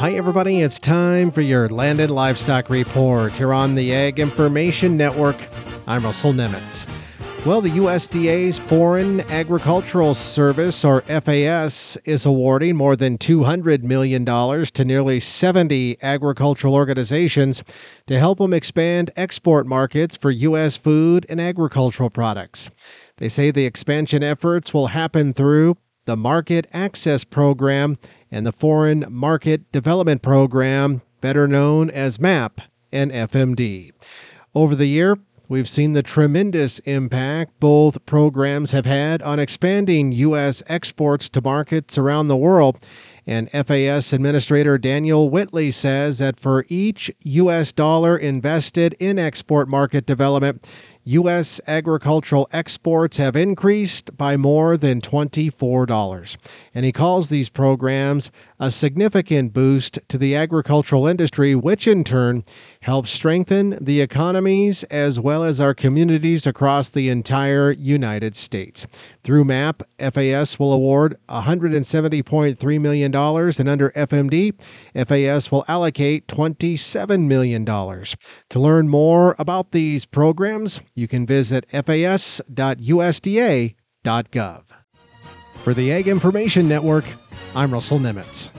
Hi, everybody. It's time for your Land and Livestock Report here on the Ag Information Network. I'm Russell Nemetz. Well, the USDA's Foreign Agricultural Service, or FAS, is awarding more than $200 million to nearly 70 agricultural organizations to help them expand export markets for U.S. food and agricultural products. They say the expansion efforts will happen through the Market Access Program and the Foreign Market Development Program, better known as MAP and FMD. Over the year, We've seen the tremendous impact both programs have had on expanding U.S. exports to markets around the world. And FAS Administrator Daniel Whitley says that for each U.S. dollar invested in export market development, U.S. agricultural exports have increased by more than $24. And he calls these programs a significant boost to the agricultural industry, which in turn helps strengthen the economies as well as our communities across the entire United States. Through MAP, FAS will award $170.3 million, and under FMD, FAS will allocate $27 million. To learn more about these programs, you can visit fas.usda.gov. For the Ag Information Network, I'm Russell Nemetz.